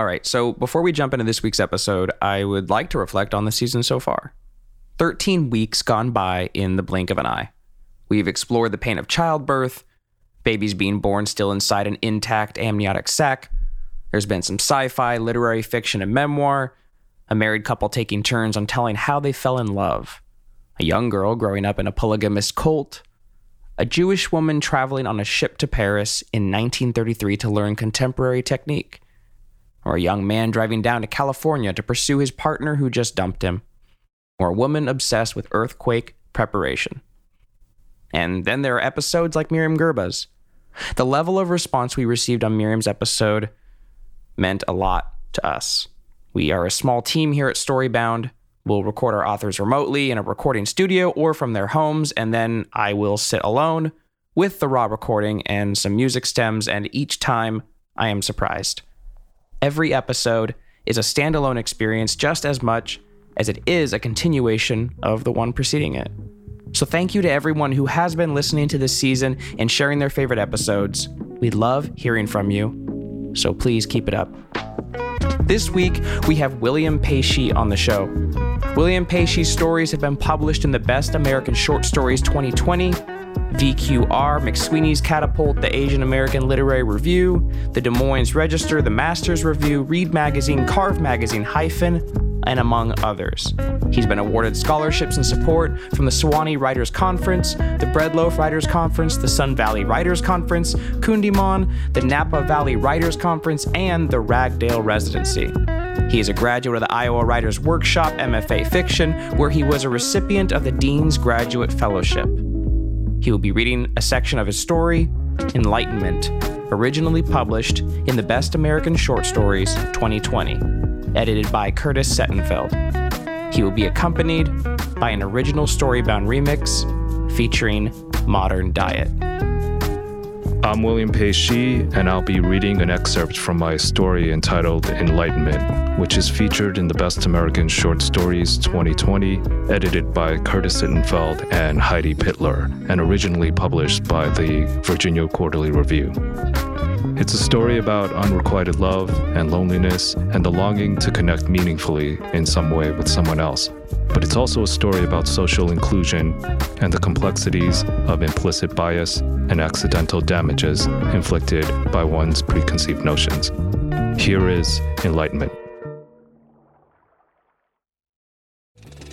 All right, so before we jump into this week's episode, I would like to reflect on the season so far. 13 weeks gone by in the blink of an eye. We've explored the pain of childbirth, babies being born still inside an intact amniotic sac. There's been some sci fi, literary fiction, and memoir, a married couple taking turns on telling how they fell in love, a young girl growing up in a polygamous cult, a Jewish woman traveling on a ship to Paris in 1933 to learn contemporary technique or a young man driving down to California to pursue his partner who just dumped him, or a woman obsessed with earthquake preparation. And then there are episodes like Myriam Gurba's. The level of response we received on Myriam's episode meant a lot to us. We are a small team here at Storybound. We'll record our authors remotely in a recording studio or from their homes, and then I will sit alone with the raw recording and some music stems, and each time I am surprised. Every episode is a standalone experience just as much as it is a continuation of the one preceding it. So, thank you to everyone who has been listening to this season and sharing their favorite episodes. We love hearing from you, so please keep it up. This week, we have William Shih on the show. William Shih's stories have been published in the Best American Short Stories 2020 VQR, McSweeney's Catapult, the Asian American Literary Review, the Des Moines Register, the Masters Review, Read Magazine, Carve Magazine, Hyphen, and among others. He's been awarded scholarships and support from the Sewanee Writers Conference, the Bread Loaf Writers Conference, the Sun Valley Writers Conference, Kundiman, the Napa Valley Writers Conference, and the Ragdale Residency. He is a graduate of the Iowa Writers Workshop MFA Fiction, where he was a recipient of the Dean's Graduate Fellowship. He will be reading a section of his story, Enlightenment, originally published in the Best American Short Stories 2020, edited by Curtis Sittenfeld. He will be accompanied by an original Storybound remix featuring Modern Diet. I'm William Pei Shih, and I'll be reading an excerpt from my story entitled Enlightenment, which is featured in the Best American Short Stories 2020, edited by Curtis Sittenfeld and Heidi Pitlor, and originally published by the Virginia Quarterly Review. It's a story about unrequited love and loneliness and the longing to connect meaningfully in some way with someone else but it's also a story about social inclusion and the complexities of implicit bias and accidental damages inflicted by one's preconceived notions. Here is Enlightenment.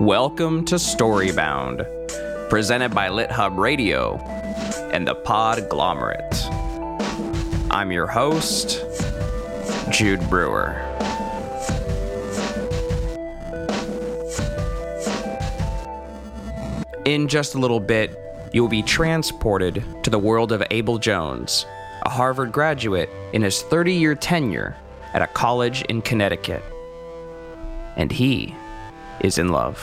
Welcome to Storybound, presented by LitHub Radio and the Podglomerate. I'm your host, Jude Brewer. In just a little bit, you will be transported to the world of Abel Jones, a Harvard graduate in his 30 year tenure at a college in Connecticut. And he is in love.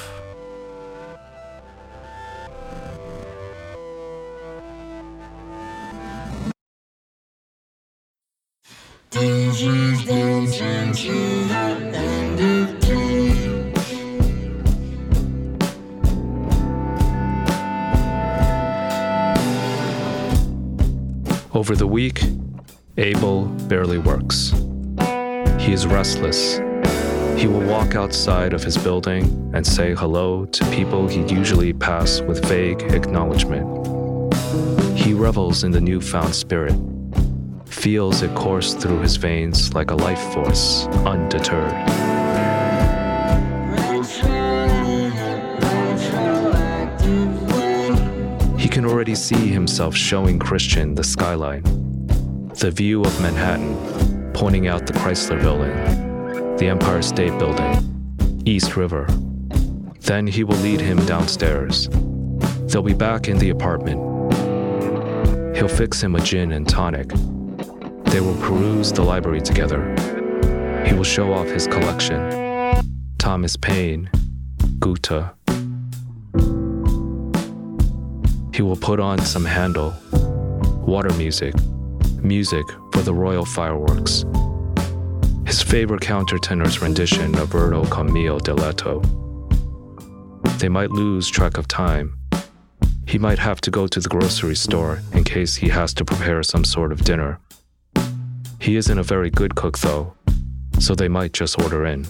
Over the week, Abel barely works. He is restless he will walk outside of his building and say hello to people he usually pass with vague acknowledgement. He revels in the newfound spirit, feels it course through his veins like a life force, undeterred. He can already see himself showing Christian the skyline, the view of Manhattan, pointing out the Chrysler Building, the Empire State Building, East River. Then he will lead him downstairs. They'll be back in the apartment. He'll fix him a gin and tonic. They will peruse the library together. He will show off his collection Thomas Paine, Goethe. He will put on some Handel, water music, music for the royal fireworks. His favorite countertenor's rendition of Roberto Camille de Leto. They might lose track of time. He might have to go to the grocery store in case he has to prepare some sort of dinner. He isn't a very good cook, though, so they might just order in.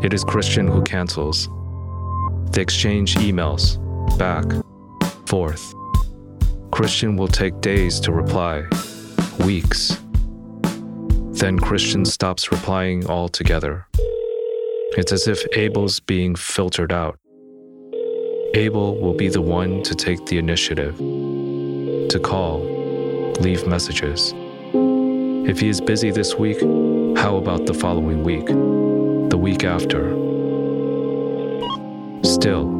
It is Christian who cancels. They exchange emails, back, forth. Christian will take days to reply, weeks. Then Christian stops replying altogether. It's as if Abel's being filtered out. Abel will be the one to take the initiative, to call, leave messages. If he is busy this week, how about the following week, the week after? Still,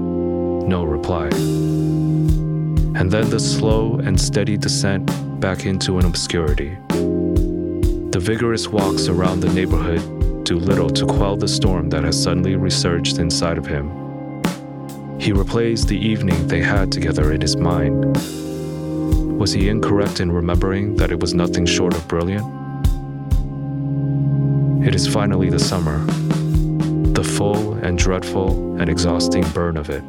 no reply. And then the slow and steady descent back into an obscurity. The vigorous walks around the neighborhood do little to quell the storm that has suddenly resurged inside of him. He replays the evening they had together in his mind. Was he incorrect in remembering that it was nothing short of brilliant? It is finally the summer, the full and dreadful and exhausting burn of it.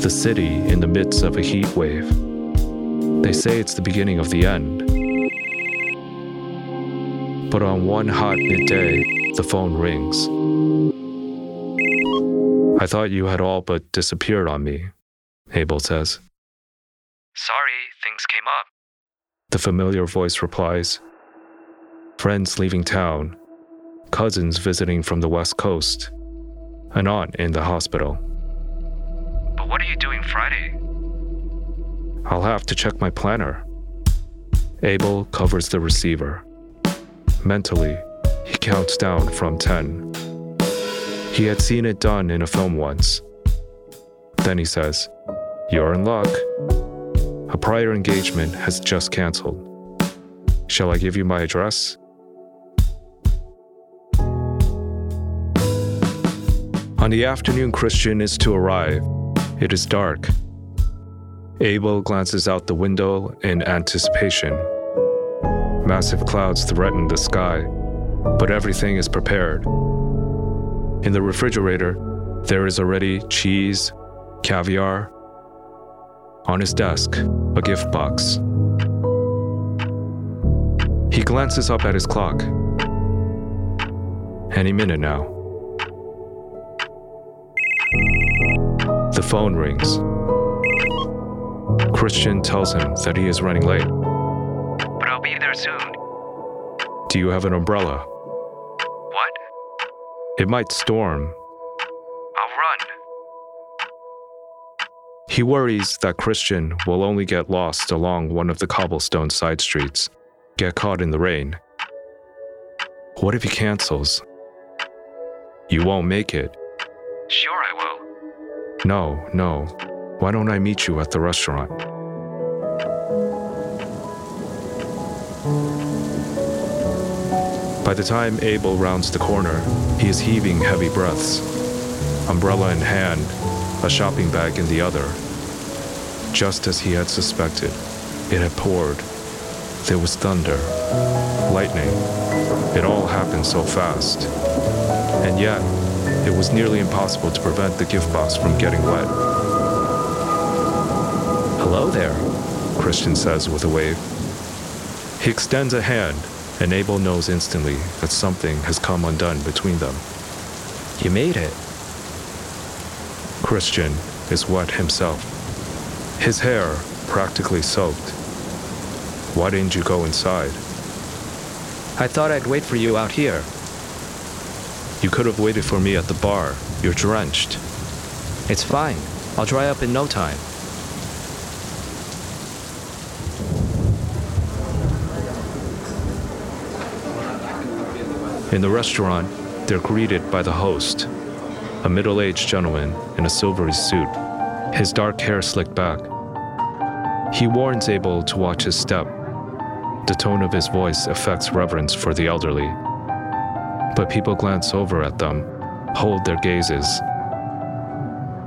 The city in the midst of a heat wave. They say it's the beginning of the end. But on one hot midday, the phone rings. I thought you had all but disappeared on me, Abel says. Sorry, things came up. The familiar voice replies. Friends leaving town, cousins visiting from the west coast, an aunt in the hospital. But what are you doing Friday? I'll have to check my planner. Abel covers the receiver. Mentally, he counts down from 10. He had seen it done in a film once. Then he says, You're in luck. A prior engagement has just canceled. Shall I give you my address? On the afternoon Christian is to arrive, it is dark. Abel glances out the window in anticipation. Massive clouds threaten the sky, but everything is prepared. In the refrigerator, there is already cheese, caviar. On his desk, a gift box. He glances up at his clock. Any minute now. The phone rings. Christian tells him that he is running late. I'll be there soon. Do you have an umbrella? What? It might storm. I'll run. He worries that Christian will only get lost along one of the cobblestone side streets, get caught in the rain. What if he cancels? You won't make it. Sure, I will. No, no. Why don't I meet you at the restaurant? By the time Abel rounds the corner, he is heaving heavy breaths. Umbrella in hand, a shopping bag in the other. Just as he had suspected, it had poured. There was thunder, lightning. It all happened so fast. And yet, it was nearly impossible to prevent the gift box from getting wet. Hello there. Christian says with a wave. He extends a hand, and Abel knows instantly that something has come undone between them. You made it. Christian is wet himself, his hair practically soaked. Why didn't you go inside? I thought I'd wait for you out here. You could have waited for me at the bar. You're drenched. It's fine. I'll dry up in no time. In the restaurant, they're greeted by the host, a middle aged gentleman in a silvery suit, his dark hair slicked back. He warns Abel to watch his step. The tone of his voice affects reverence for the elderly. But people glance over at them, hold their gazes.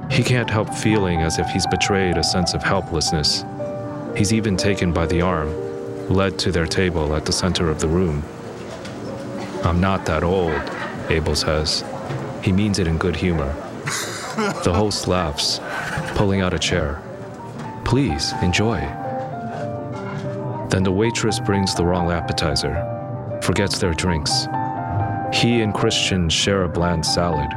He can't help feeling as if he's betrayed a sense of helplessness. He's even taken by the arm, led to their table at the center of the room. I'm not that old, Abel says. He means it in good humor. The host laughs, pulling out a chair. Please, enjoy. Then the waitress brings the wrong appetizer, forgets their drinks. He and Christian share a bland salad,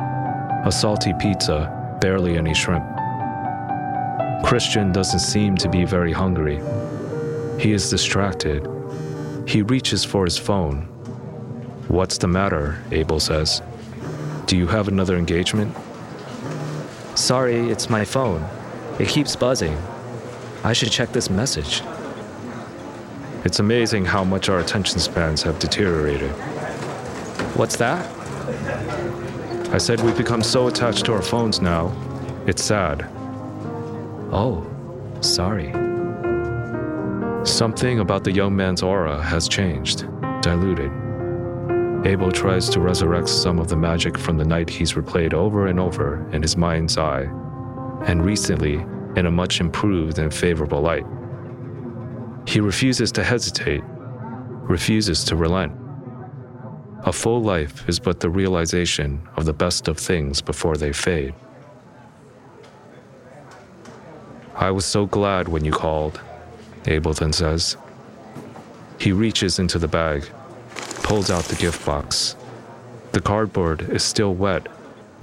a salty pizza, barely any shrimp. Christian doesn't seem to be very hungry. He is distracted. He reaches for his phone. What's the matter? Abel says. Do you have another engagement? Sorry, it's my phone. It keeps buzzing. I should check this message. It's amazing how much our attention spans have deteriorated. What's that? I said we've become so attached to our phones now. It's sad. Oh, sorry. Something about the young man's aura has changed, diluted. Abel tries to resurrect some of the magic from the night he's replayed over and over in his mind's eye, and recently in a much improved and favorable light. He refuses to hesitate, refuses to relent. A full life is but the realization of the best of things before they fade. I was so glad when you called, Abel then says. He reaches into the bag, pulls out the gift box. The cardboard is still wet,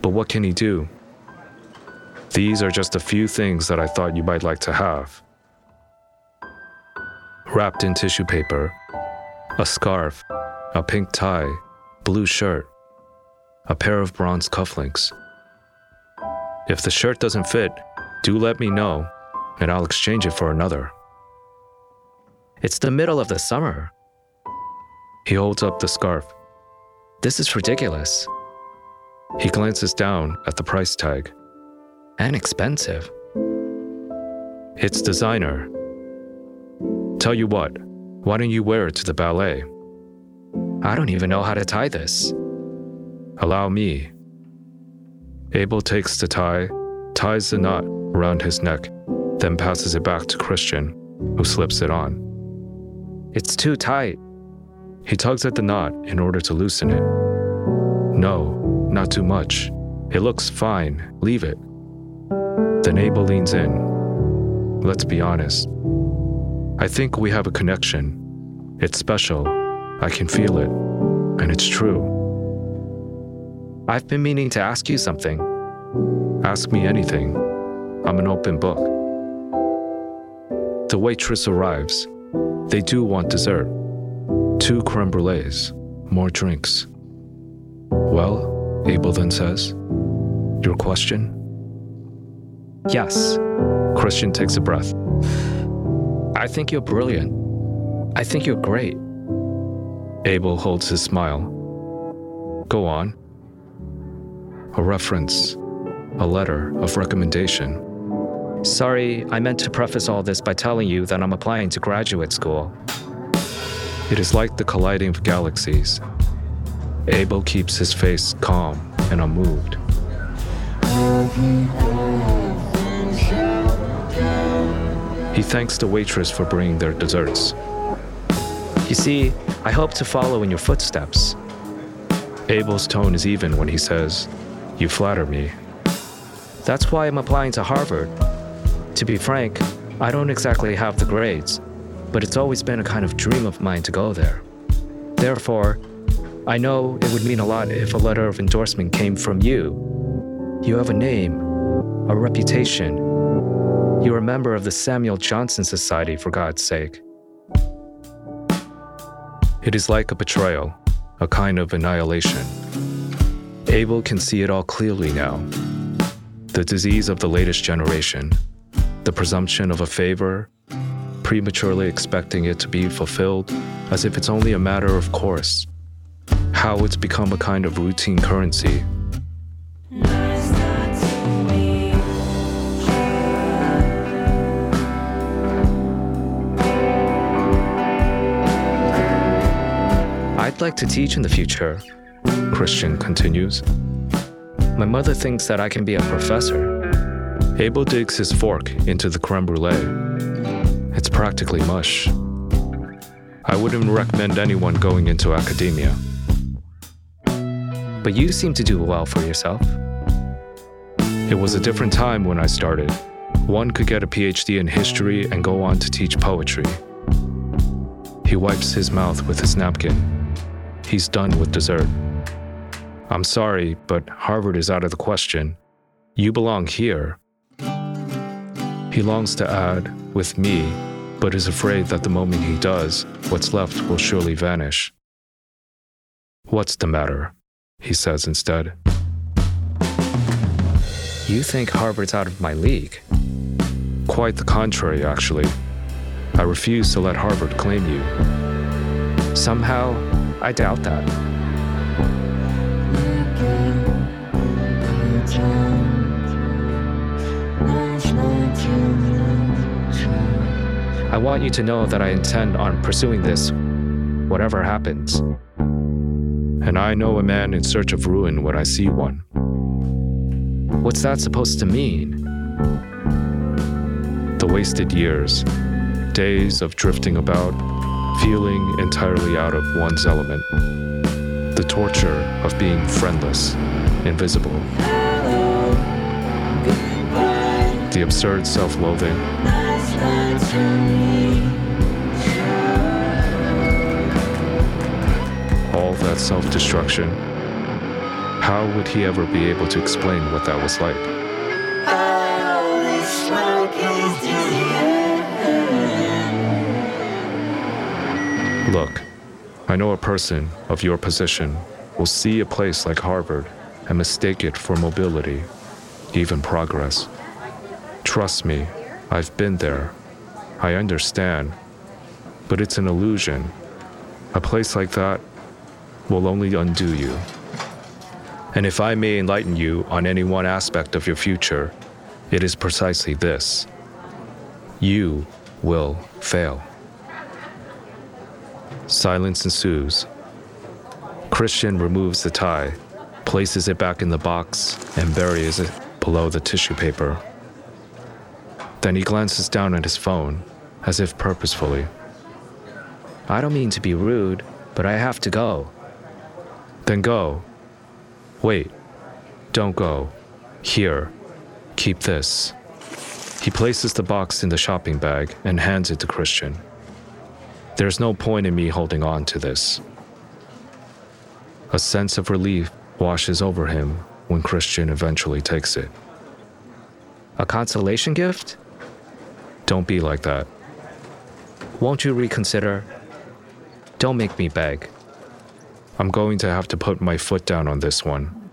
but what can he do? These are just a few things that I thought you might like to have. Wrapped in tissue paper, a scarf, a pink tie, blue shirt, a pair of bronze cufflinks. If the shirt doesn't fit, do let me know, and I'll exchange it for another. It's the middle of the summer. He holds up the scarf. This is ridiculous He glances down at the price tag. and expensive. It's designer. Tell you what, why don't you wear it to the ballet? I don't even know how to tie this. Allow me. Abel takes the tie, ties the knot around his neck, then passes it back to Christian, who slips it on. It's too tight. He tugs at the knot in order to loosen it. No, not too much. It looks fine. Leave it. The neighbor leans in. Let's be honest. I think we have a connection. It's special. I can feel it. And it's true. I've been meaning to ask you something. Ask me anything. I'm an open book. The waitress arrives. They do want dessert. Two creme brulees, more drinks. Well, Abel then says, Your question? Yes, Christian takes a breath. I think you're brilliant. I think you're great. Abel holds his smile. Go on. A reference, a letter of recommendation. Sorry, I meant to preface all this by telling you that I'm applying to graduate school. It is like the colliding of galaxies. Abel keeps his face calm and unmoved. He thanks the waitress for bringing their desserts. You see, I hope to follow in your footsteps. Abel's tone is even when he says, You flatter me. That's why I'm applying to Harvard. To be frank, I don't exactly have the grades, but it's always been a kind of dream of mine to go there. Therefore, I know it would mean a lot if a letter of endorsement came from you. You have a name, a reputation. You're a member of the Samuel Johnson Society, for God's sake. It is like a betrayal, a kind of annihilation. Abel can see it all clearly now. The disease of the latest generation, the presumption of a favor, prematurely expecting it to be fulfilled as if it's only a matter of course. How it's become a kind of routine currency. I'd like to teach in the future, Christian continues. My mother thinks that I can be a professor. Abel digs his fork into the creme brulee. It's practically mush. I wouldn't recommend anyone going into academia. But you seem to do well for yourself. It was a different time when I started. One could get a PhD in history and go on to teach poetry. He wipes his mouth with his napkin. He's done with dessert. I'm sorry, but Harvard is out of the question. You belong here. He longs to add, with me, but is afraid that the moment he does, what's left will surely vanish. What's the matter? He says instead. You think Harvard's out of my league? Quite the contrary, actually. I refuse to let Harvard claim you. Somehow, I doubt that. I want you to know that I intend on pursuing this, whatever happens. And I know a man in search of ruin when I see one. What's that supposed to mean? The wasted years, days of drifting about, feeling entirely out of one's element. The torture of being friendless, invisible. The absurd self loathing. All that self destruction. How would he ever be able to explain what that was like? Look, I know a person of your position will see a place like Harvard and mistake it for mobility, even progress. Trust me, I've been there. I understand. But it's an illusion. A place like that will only undo you. And if I may enlighten you on any one aspect of your future, it is precisely this you will fail. Silence ensues. Christian removes the tie, places it back in the box, and buries it below the tissue paper. Then he glances down at his phone, as if purposefully. I don't mean to be rude, but I have to go. Then go. Wait. Don't go. Here. Keep this. He places the box in the shopping bag and hands it to Christian. There's no point in me holding on to this. A sense of relief washes over him when Christian eventually takes it. A consolation gift? Don't be like that. Won't you reconsider? Don't make me beg. I'm going to have to put my foot down on this one.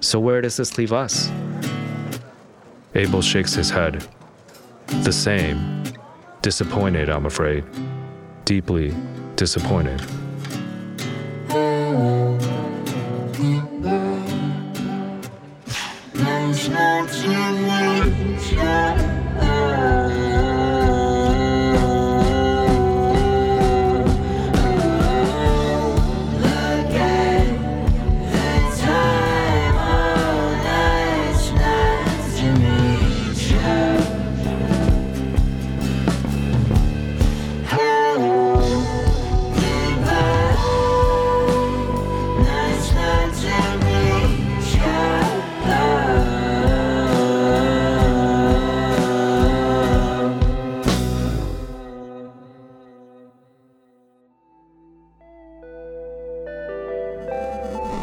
So, where does this leave us? Abel shakes his head. The same. Disappointed, I'm afraid. Deeply disappointed.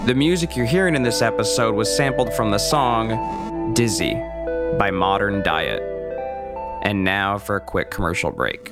The music you're hearing in this episode was sampled from the song Dizzy by Modern Diet. And now for a quick commercial break.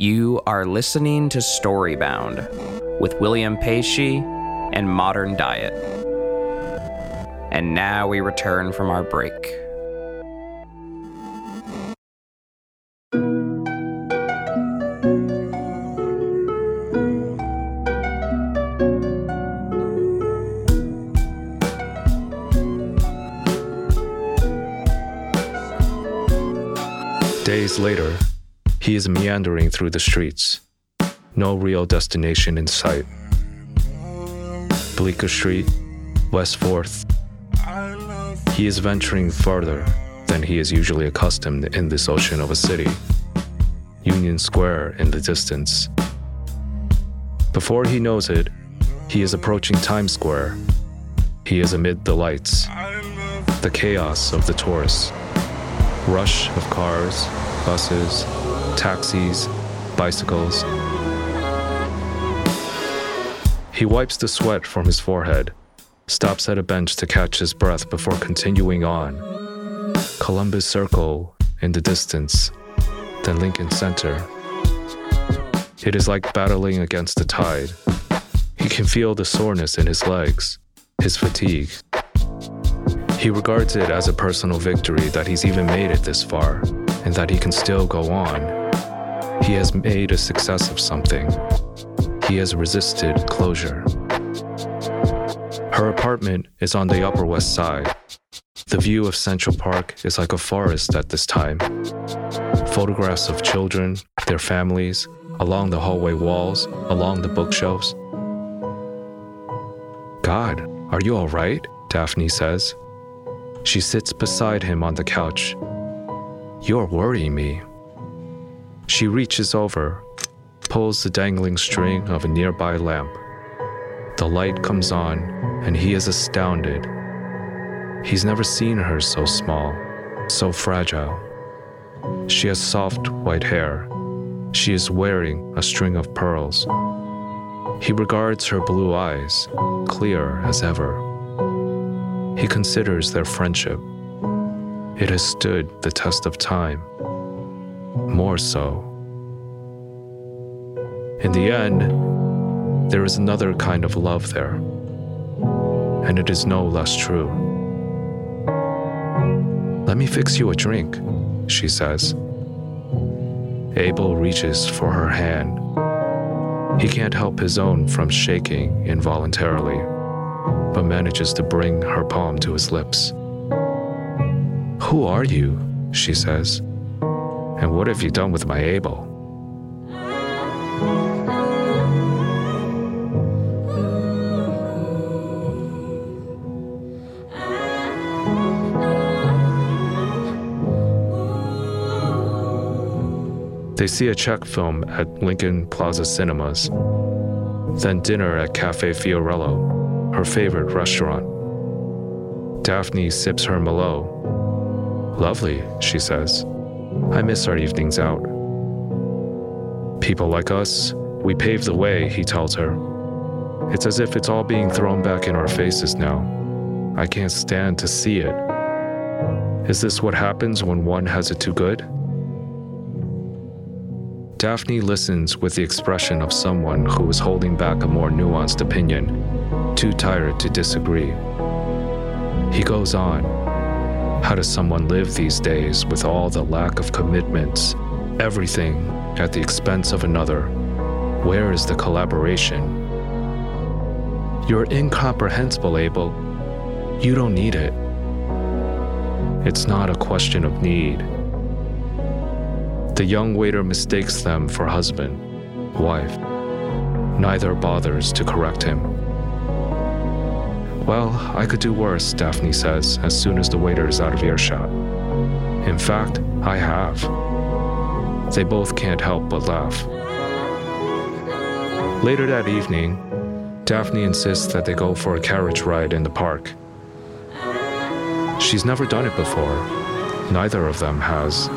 You are listening to Storybound with William Pei Shih and Modern Diet. And now we return from our break. Days later, he is meandering through the streets. No real destination in sight. Bleecker Street, West 4th. He is venturing farther than he is usually accustomed in this ocean of a city. Union Square in the distance. Before he knows it, he is approaching Times Square. He is amid the lights, the chaos of the tourists, rush of cars, buses, taxis, bicycles. He wipes the sweat from his forehead, stops at a bench to catch his breath before continuing on. Columbus Circle in the distance, then Lincoln Center. It is like battling against the tide. He can feel the soreness in his legs, his fatigue. He regards it as a personal victory that he's even made it this far and that he can still go on. He has made a success of something. He has resisted closure. Her apartment is on the Upper West Side. The view of Central Park is like a forest at this time. Photographs of children, their families, along the hallway walls, along the bookshelves. God, are you all right? Daphne says. She sits beside him on the couch. You're worrying me. She reaches over, pulls the dangling string of a nearby lamp. The light comes on, and he is astounded. He's never seen her so small, so fragile. She has soft white hair. She is wearing a string of pearls. He regards her blue eyes, clear as ever. He considers their friendship. It has stood the test of time. More so. In the end, there is another kind of love there, and it is no less true. Let me fix you a drink, she says. Abel reaches for her hand. He can't help his own from shaking involuntarily, but manages to bring her palm to his lips. Who are you? she says. And what have you done with my Abel? They see a Czech film at Lincoln Plaza Cinemas, then dinner at Cafe Fiorello, her favorite restaurant. Daphne sips her Merlot. Lovely, she says. I miss our evenings out. People like us, we pave the way, he tells her. It's as if it's all being thrown back in our faces now. I can't stand to see it. Is this what happens when one has it too good? Daphne listens with the expression of someone who is holding back a more nuanced opinion, too tired to disagree. He goes on. How does someone live these days with all the lack of commitments, everything at the expense of another? Where is the collaboration? You're incomprehensible, Abel. You don't need it. It's not a question of need. The young waiter mistakes them for husband, wife. Neither bothers to correct him. Well, I could do worse, Daphne says as soon as the waiter is out of earshot. In fact, I have. They both can't help but laugh. Later that evening, Daphne insists that they go for a carriage ride in the park. She's never done it before. Neither of them has.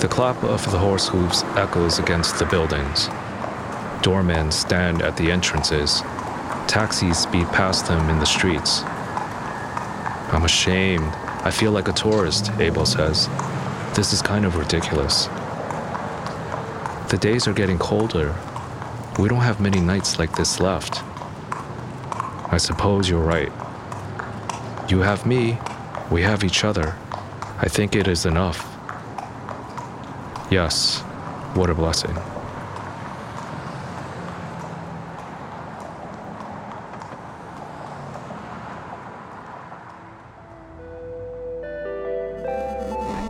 The clap of the horse hooves echoes against the buildings. Doormen stand at the entrances. Taxis speed past them in the streets. I'm ashamed. I feel like a tourist, Abel says. This is kind of ridiculous. The days are getting colder. We don't have many nights like this left. I suppose you're right. You have me, we have each other. I think it is enough. Yes, what a blessing.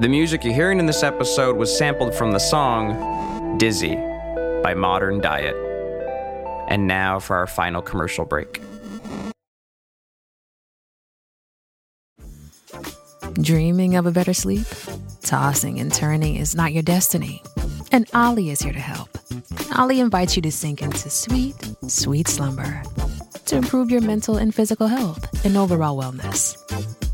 The music you're hearing in this episode was sampled from the song Dizzy by Modern Diet. And now for our final commercial break. Dreaming of a better sleep? Tossing and turning is not your destiny. And Olly is here to help. Olly invites you to sink into sweet, sweet slumber to improve your mental and physical health and overall wellness.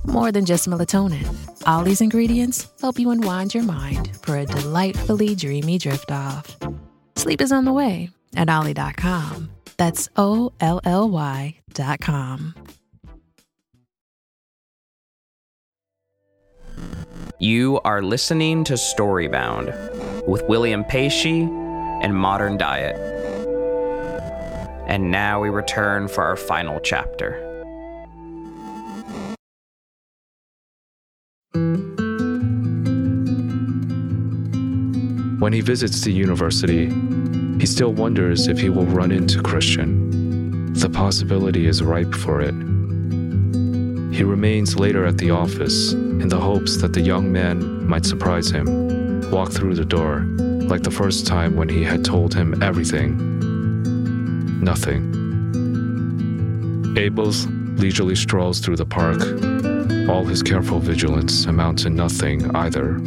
More than just melatonin, Olly's ingredients help you unwind your mind for a delightfully dreamy drift off. Sleep is on the way at Olly.com. That's O L L Y.com. You are listening to Storybound with William Pei Shih and Modern Diet. And now we return for our final chapter. When he visits the university, he still wonders if he will run into Christian. The possibility is ripe for it. He remains later at the office in the hopes that the young man might surprise him, walk through the door, like the first time when he had told him everything. Nothing. Abel's leisurely strolls through the park. All his careful vigilance amounts to nothing either.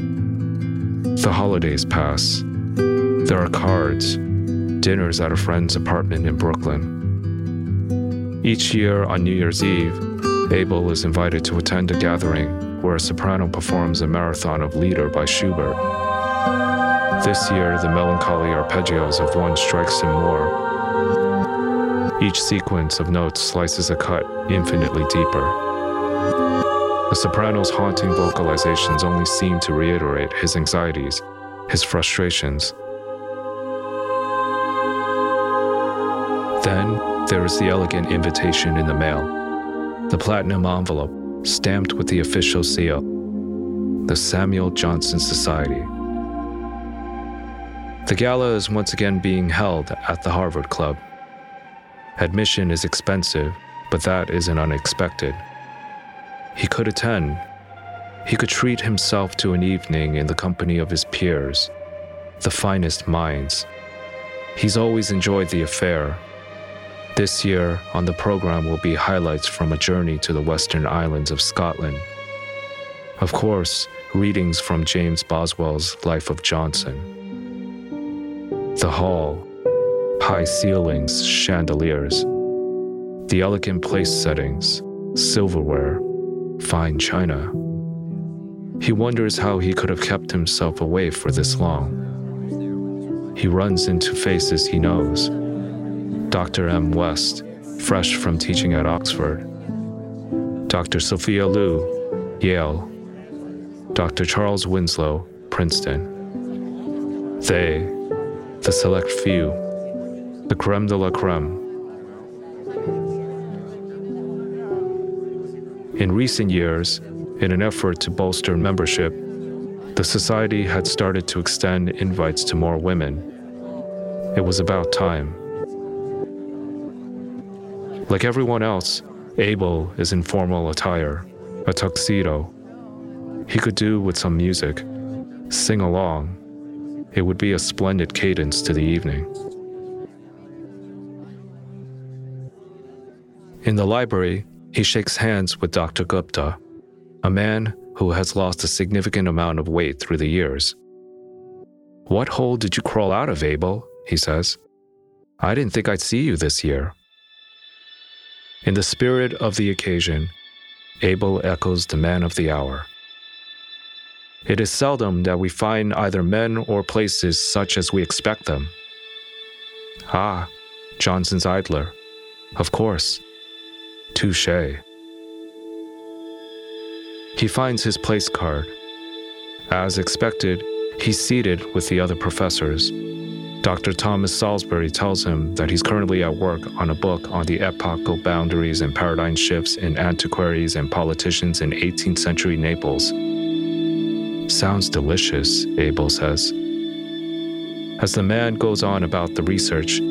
The holidays pass. There are cards, dinners at a friend's apartment in Brooklyn. Each year on New Year's Eve, Abel is invited to attend a gathering where a soprano performs a marathon of Lieder by Schubert. This year, the melancholy arpeggios of one strikes him more. Each sequence of notes slices a cut infinitely deeper. Soprano's haunting vocalizations only seem to reiterate his anxieties, his frustrations. Then there is the elegant invitation in the mail, the platinum envelope stamped with the official seal, the Samuel Johnson Society. The gala is once again being held at the Harvard Club. Admission is expensive, but that isn't unexpected. He could attend. He could treat himself to an evening in the company of his peers, the finest minds. He's always enjoyed the affair. This year, on the program, will be highlights from a journey to the western islands of Scotland. Of course, readings from James Boswell's Life of Johnson. The hall, high ceilings, chandeliers, the elegant place settings, silverware, fine china. He wonders how he could have kept himself away for this long. He runs into faces he knows. Dr. M. West, fresh from teaching at Oxford. Dr. Sophia Liu, Yale. Dr. Charles Winslow, Princeton. They, the select few, the creme de la creme. In recent years, in an effort to bolster membership, the society had started to extend invites to more women. It was about time. Like everyone else, Abel is in formal attire, a tuxedo. He could do with some music, sing along. It would be a splendid cadence to the evening. In the library, he shakes hands with Dr. Gupta, a man who has lost a significant amount of weight through the years. What hole did you crawl out of, Abel? he says. I didn't think I'd see you this year. In the spirit of the occasion, Abel echoes the man of the hour. It is seldom that we find either men or places such as we expect them. Ah, Johnson's idler. Of course. Touche. He finds his place card. As expected, he's seated with the other professors. Dr. Thomas Salisbury tells him that he's currently at work on a book on the epochal boundaries and paradigm shifts in antiquaries and politicians in 18th century Naples. Sounds delicious, Abel says. As the man goes on about the research,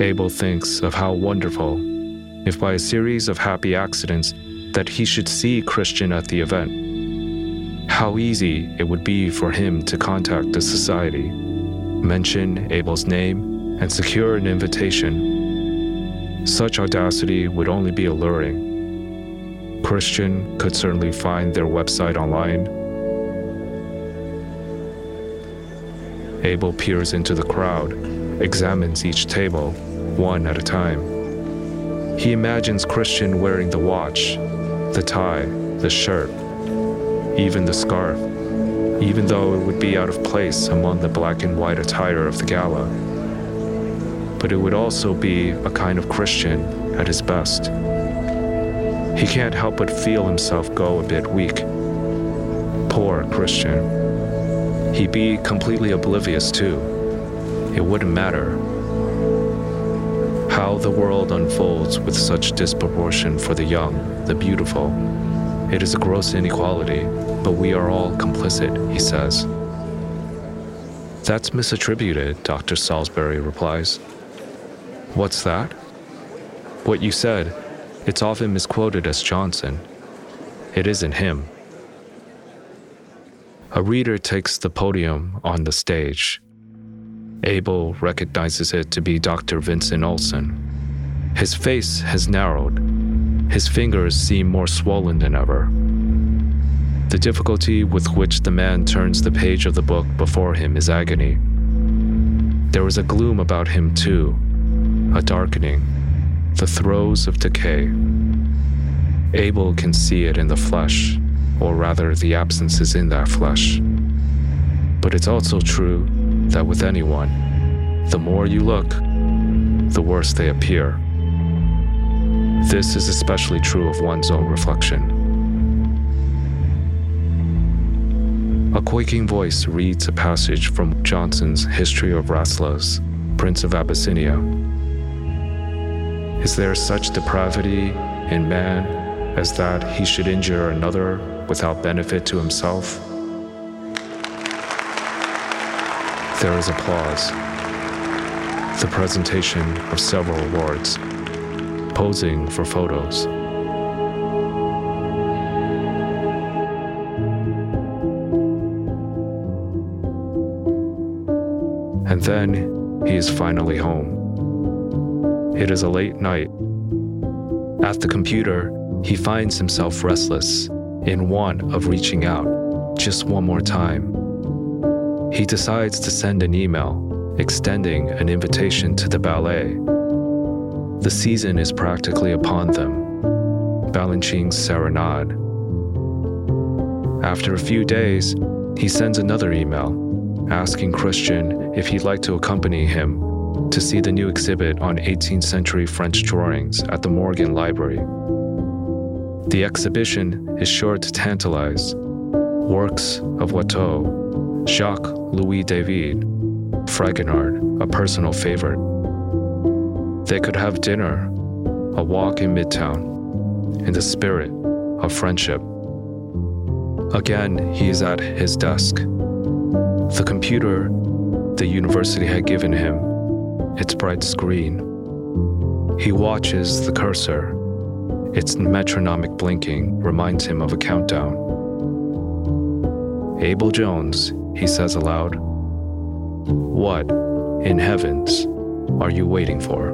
Abel thinks of how wonderful, if by a series of happy accidents, that he should see Christian at the event. How easy it would be for him to contact the society mention Abel's name, and secure an invitation. Such audacity would only be alluring. Christian could certainly find their website online. Abel peers into the crowd, examines each table, one at a time. He imagines Christian wearing the watch, the tie, the shirt, even the scarf even though it would be out of place among the black and white attire of the gala. But it would also be a kind of Christian at his best. He can't help but feel himself go a bit weak. Poor Christian. He'd be completely oblivious too. It wouldn't matter. How the world unfolds with such disproportion for the young, the beautiful. It is a gross inequality but we are all complicit, he says. That's misattributed, Dr. Salisbury replies. What's that? What you said. It's often misquoted as Johnson. It isn't him. A reader takes the podium on the stage. Abel recognizes it to be Dr. Vincent Olson. His face has narrowed. His fingers seem more swollen than ever. The difficulty with which the man turns the page of the book before him is agony. There is a gloom about him, too, a darkening, the throes of decay. Abel can see it in the flesh, or rather, the absences in that flesh. But it's also true that with anyone, the more you look, the worse they appear. This is especially true of one's own reflection. A quaking voice reads a passage from Johnson's History of Rasselas, Prince of Abyssinia. Is there such depravity in man as that he should injure another without benefit to himself? There is applause. The presentation of several awards, posing for photos. And then he is finally home. It is a late night. At the computer, he finds himself restless, in want of reaching out just one more time. He decides to send an email extending an invitation to the ballet. The season is practically upon them. Balanchine's serenade. After a few days, he sends another email asking Christian if he'd like to accompany him to see the new exhibit on 18th century French drawings at the Morgan Library. The exhibition is sure to tantalize. Works of Watteau, Jacques Louis David, Fragonard, a personal favorite. They could have dinner, a walk in Midtown, in the spirit of friendship. Again, he is at his desk. The computer the university had given him, its bright screen. He watches the cursor. Its metronomic blinking reminds him of a countdown. Abel Jones, he says aloud. What, in heavens, are you waiting for?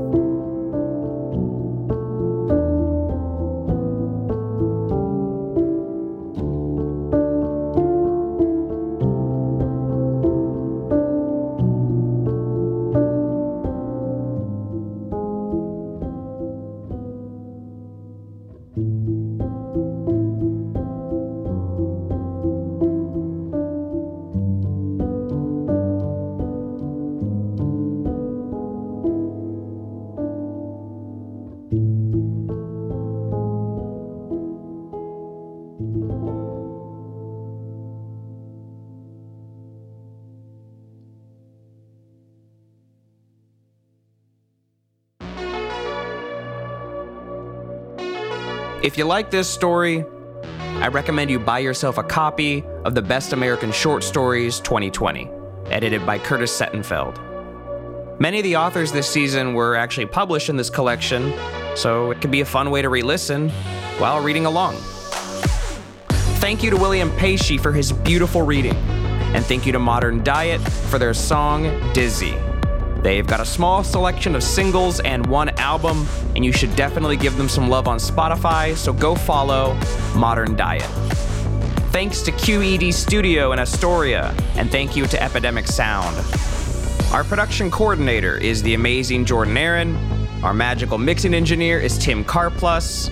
If you like this story, I recommend you buy yourself a copy of the Best American Short Stories 2020, edited by Curtis Sittenfeld. Many of the authors this season were actually published in this collection, so it can be a fun way to re listen while reading along. Thank you to William Pei Shih for his beautiful reading, and thank you to Modern Diet for their song Dizzy. They've got a small selection of singles and one album, and you should definitely give them some love on Spotify, so go follow Modern Diet. Thanks to QED Studio in Astoria, and thank you to Epidemic Sound. Our production coordinator is the amazing Jordan Aaron. Our magical mixing engineer is Tim Carplus.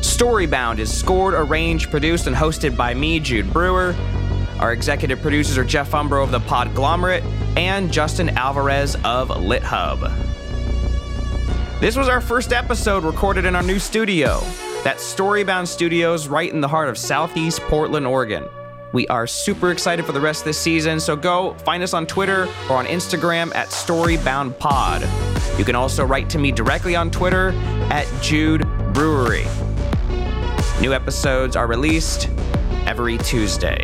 Storybound is scored, arranged, produced, and hosted by me, Jude Brewer. Our executive producers are Jeff Umbro of the Podglomerate and Justin Alvarez of LitHub. This was our first episode recorded in our new studio. That's Storybound Studios right in the heart of Southeast Portland, Oregon. We are super excited for the rest of this season, so go find us on Twitter or on Instagram at StoryboundPod. You can also write to me directly on Twitter at Jude Brewery. New episodes are released every Tuesday.